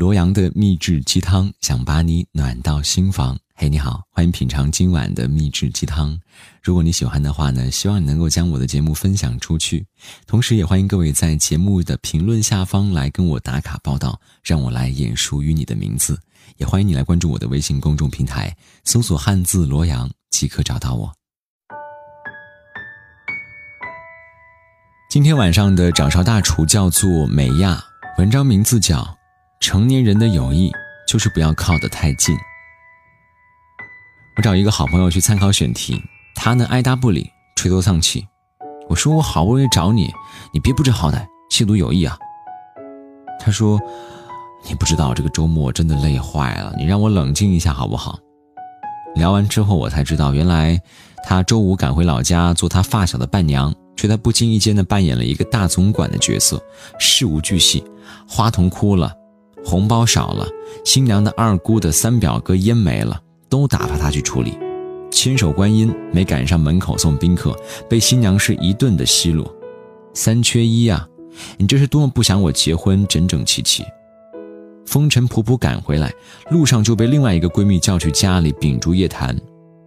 罗阳的秘制鸡汤，想把你暖到心房。嘿，你好，欢迎品尝今晚的秘制鸡汤。如果你喜欢的话呢，希望你能够将我的节目分享出去，同时也欢迎各位在节目的评论下方来跟我打卡报道，让我来演属于你的名字。也欢迎你来关注我的微信公众平台，搜索汉字罗阳即可找到我。今天晚上的掌勺大厨叫做美亚，文章名字叫《成年人的友谊就是不要靠得太近》。我找一个好朋友去参考选题，他呢爱答不理，垂头丧气。我说我好不容易找你，你别不知好歹，亵渎友谊啊！他说。你不知道这个周末真的累坏了，你让我冷静一下好不好？聊完之后，我才知道，原来他周五赶回老家做他发小的伴娘，却在不经意间的扮演了一个大总管的角色，事无巨细，花童哭了，红包少了，新娘的二姑的三表哥烟没了，都打发他去处理。千手观音没赶上门口送宾客，被新娘是一顿的奚落。三缺一啊，你这是多么不想我结婚，整整齐齐。风尘仆仆赶回来，路上就被另外一个闺蜜叫去家里秉烛夜谈，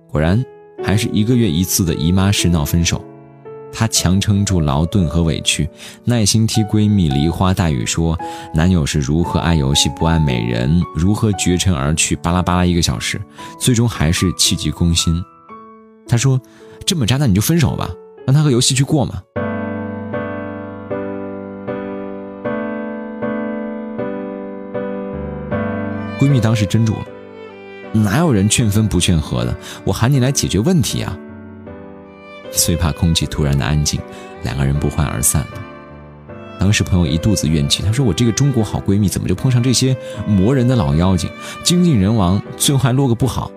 果然还是一个月一次的姨妈式闹分手。她强撑住劳顿和委屈，耐心替闺蜜梨花带雨说男友是如何爱游戏不爱美人，如何绝尘而去，巴拉巴拉一个小时，最终还是气急攻心。她说：“这么渣，那你就分手吧，让他和游戏去过嘛。”闺蜜当时怔住了，哪有人劝分不劝和的？我喊你来解决问题啊！最怕空气突然的安静，两个人不欢而散了。当时朋友一肚子怨气，他说：“我这个中国好闺蜜怎么就碰上这些磨人的老妖精，精尽人亡，最后还落个不好？”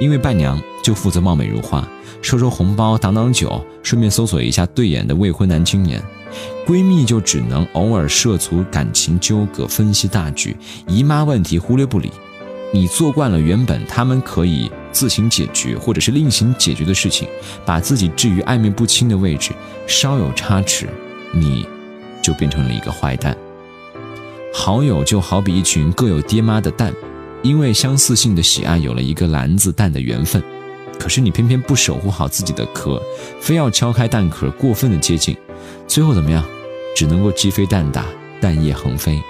因为伴娘就负责貌美如花，收收红包，挡挡酒，顺便搜索一下对眼的未婚男青年。闺蜜就只能偶尔涉足感情纠葛，分析大局，姨妈问题忽略不理。你做惯了原本他们可以自行解决或者是另行解决的事情，把自己置于暧昧不清的位置，稍有差池，你就变成了一个坏蛋。好友就好比一群各有爹妈的蛋，因为相似性的喜爱有了一个篮子蛋的缘分，可是你偏偏不守护好自己的壳，非要敲开蛋壳，过分的接近。最后怎么样？只能够鸡飞蛋打，蛋液横飞。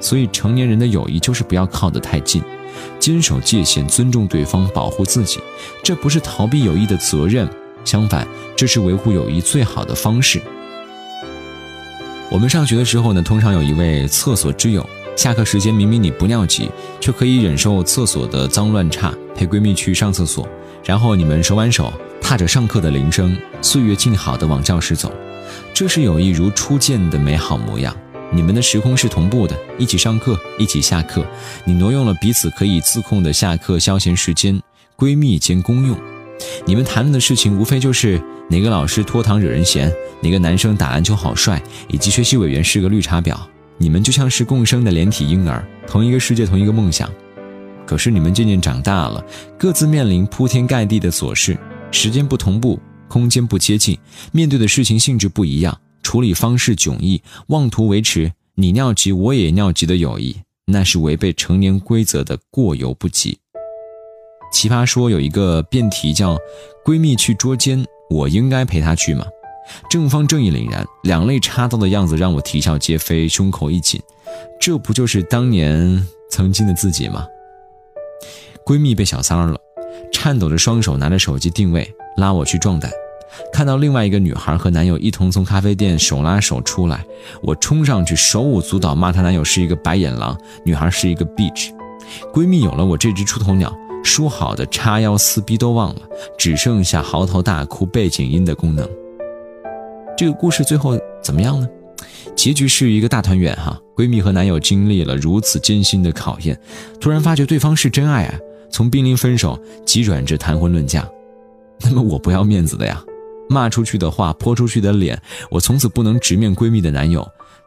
所以成年人的友谊就是不要靠得太近，坚守界限，尊重对方，保护自己。这不是逃避友谊的责任，相反，这是维护友谊最好的方式。我们上学的时候呢，通常有一位厕所之友，下课时间明明你不尿急，却可以忍受厕所的脏乱差，陪闺蜜去上厕所，然后你们手挽手，踏着上课的铃声，岁月静好的往教室走。这是友谊如初见的美好模样。你们的时空是同步的，一起上课，一起下课。你挪用了彼此可以自控的下课消闲时间，闺蜜兼公用。你们谈论的事情无非就是哪个老师拖堂惹人嫌，哪个男生打篮球好帅，以及学习委员是个绿茶婊。你们就像是共生的连体婴儿，同一个世界，同一个梦想。可是你们渐渐长大了，各自面临铺天盖地的琐事，时间不同步。空间不接近，面对的事情性质不一样，处理方式迥异，妄图维持你尿急我也尿急的友谊，那是违背成年规则的过犹不及。奇葩说有一个辩题叫“闺蜜去捉奸，我应该陪她去吗？”正方正义凛然，两肋插刀的样子让我啼笑皆非，胸口一紧。这不就是当年曾经的自己吗？闺蜜被小三儿了，颤抖着双手拿着手机定位。拉我去壮胆，看到另外一个女孩和男友一同从咖啡店手拉手出来，我冲上去手舞足蹈骂她男友是一个白眼狼，女孩是一个 bitch。闺蜜有了我这只出头鸟，说好的叉腰撕逼都忘了，只剩下嚎啕大哭背景音的功能。这个故事最后怎么样呢？结局是一个大团圆哈，闺蜜和男友经历了如此艰辛的考验，突然发觉对方是真爱啊，从濒临分手急转至谈婚论嫁。那么我不要面子的呀，骂出去的话，泼出去的脸，我从此不能直面闺蜜的男友，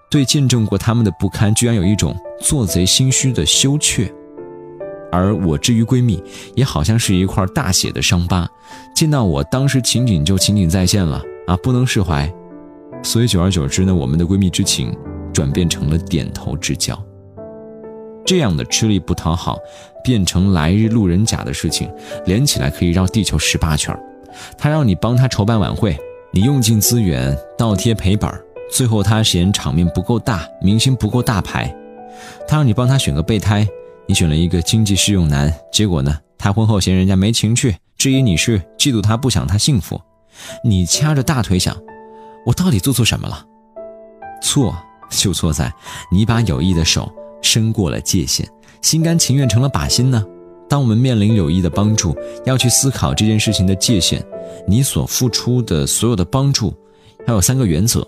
对见证过他们的不堪，居然有一种做贼心虚的羞怯。而我至于闺蜜，也好像是一块大写的伤疤，见到我当时情景就情景再现了啊，不能释怀。所以久而久之呢，我们的闺蜜之情转变成了点头之交。这样的吃力不讨好，变成来日路人甲的事情，连起来可以绕地球十八圈。他让你帮他筹办晚会，你用尽资源倒贴赔本，最后他嫌场面不够大，明星不够大牌。他让你帮他选个备胎，你选了一个经济适用男，结果呢，他婚后嫌人家没情趣，质疑你是嫉妒他不想他幸福。你掐着大腿想，我到底做错什么了？错就错在你把友谊的手伸过了界限，心甘情愿成了靶心呢。当我们面临友谊的帮助，要去思考这件事情的界限。你所付出的所有的帮助，要有三个原则。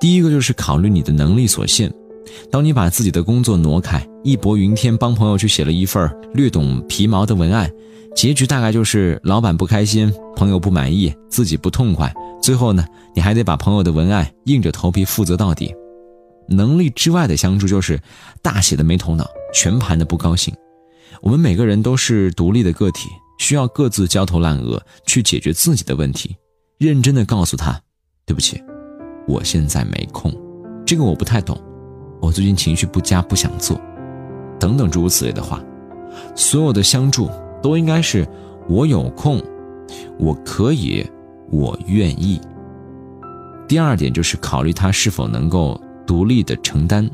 第一个就是考虑你的能力所限。当你把自己的工作挪开，义薄云天帮朋友去写了一份略懂皮毛的文案，结局大概就是老板不开心，朋友不满意，自己不痛快。最后呢，你还得把朋友的文案硬着头皮负责到底。能力之外的相助就是大写的没头脑，全盘的不高兴。我们每个人都是独立的个体，需要各自焦头烂额去解决自己的问题。认真的告诉他，对不起，我现在没空，这个我不太懂，我最近情绪不佳，不想做，等等诸如此类的话。所有的相助都应该是我有空，我可以，我愿意。第二点就是考虑他是否能够独立的承担。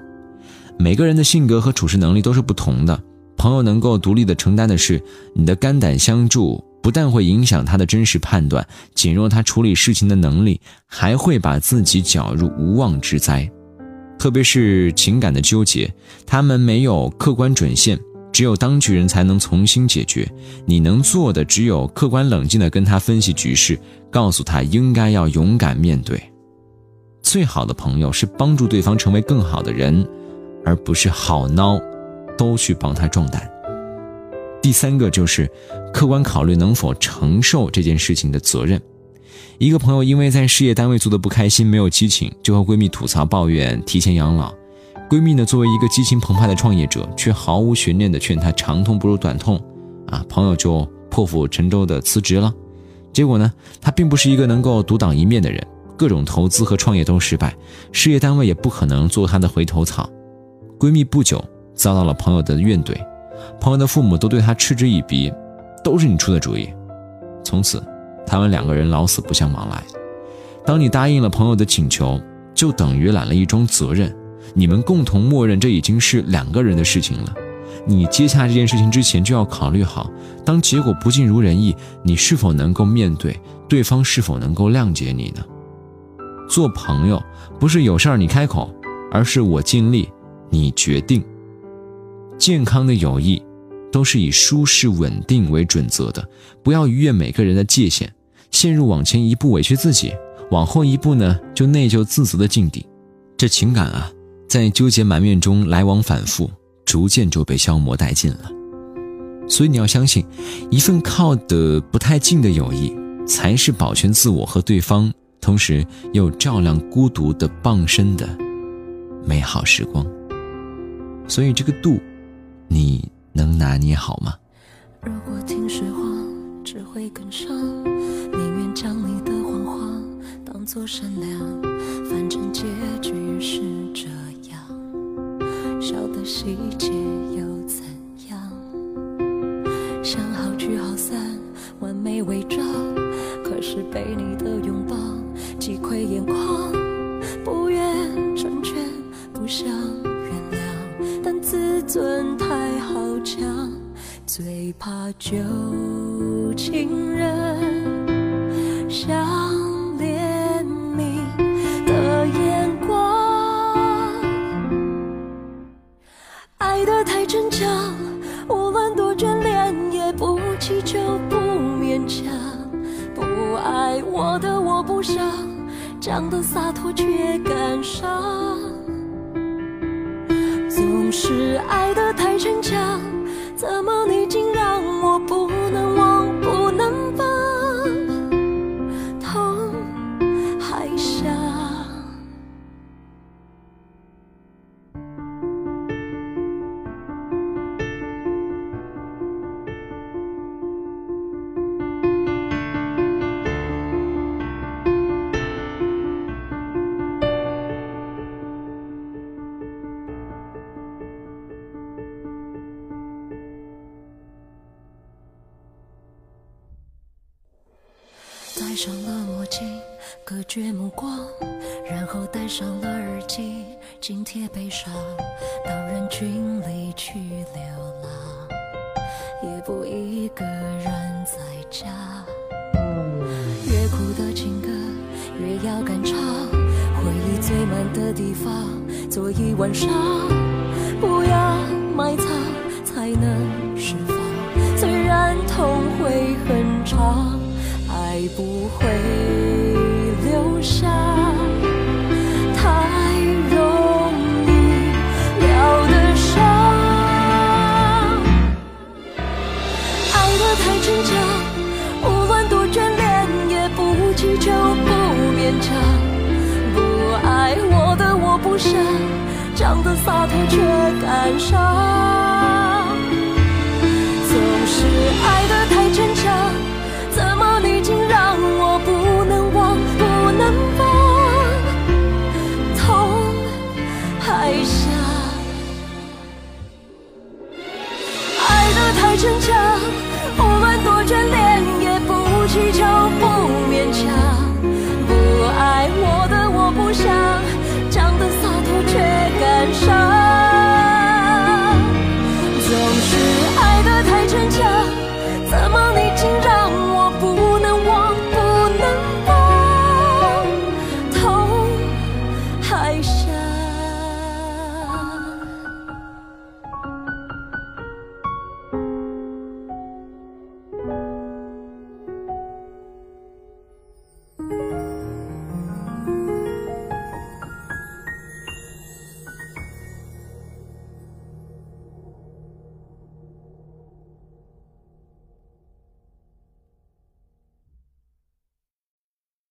每个人的性格和处事能力都是不同的。朋友能够独立的承担的是你的肝胆相助，不但会影响他的真实判断，减弱他处理事情的能力，还会把自己搅入无妄之灾。特别是情感的纠结，他们没有客观准线，只有当局人才能重新解决。你能做的只有客观冷静的跟他分析局势，告诉他应该要勇敢面对。最好的朋友是帮助对方成为更好的人，而不是好孬。都去帮他壮胆。第三个就是客观考虑能否承受这件事情的责任。一个朋友因为在事业单位做的不开心，没有激情，就和闺蜜吐槽抱怨提前养老。闺蜜呢，作为一个激情澎湃的创业者，却毫无悬念的劝她长痛不如短痛。啊，朋友就破釜沉舟的辞职了。结果呢，他并不是一个能够独当一面的人，各种投资和创业都失败，事业单位也不可能做他的回头草。闺蜜不久。遭到了朋友的怨怼，朋友的父母都对他嗤之以鼻，都是你出的主意。从此，他们两个人老死不相往来。当你答应了朋友的请求，就等于揽了一桩责任，你们共同默认这已经是两个人的事情了。你接下这件事情之前就要考虑好，当结果不尽如人意，你是否能够面对，对方是否能够谅解你呢？做朋友不是有事儿你开口，而是我尽力，你决定。健康的友谊，都是以舒适稳定为准则的。不要逾越每个人的界限，陷入往前一步委屈自己，往后一步呢就内疚自责的境地。这情感啊，在纠结埋怨中来往反复，逐渐就被消磨殆尽了。所以你要相信，一份靠得不太近的友谊，才是保全自我和对方，同时又照亮孤独的傍身的美好时光。所以这个度。你能拿捏好吗？如果听实话只会更伤，宁愿将你的谎话当作善良，反正结局是这样，小的细节又怎样？想好聚好散，完美伪装，可是被你的拥抱击溃眼眶，最怕旧情人想怜悯的眼光，爱得太逞强，无论多眷恋也不祈求，不勉强。不爱我的我不想讲的洒脱，却感伤。总是爱得太逞强。怎么，你竟机，紧贴悲伤，到人群里去流浪，也不一个人在家。越苦的情歌越要敢唱，回忆最满的地方，坐一晚上，不要埋藏，才能释放。虽然痛会很长。爱不会。感受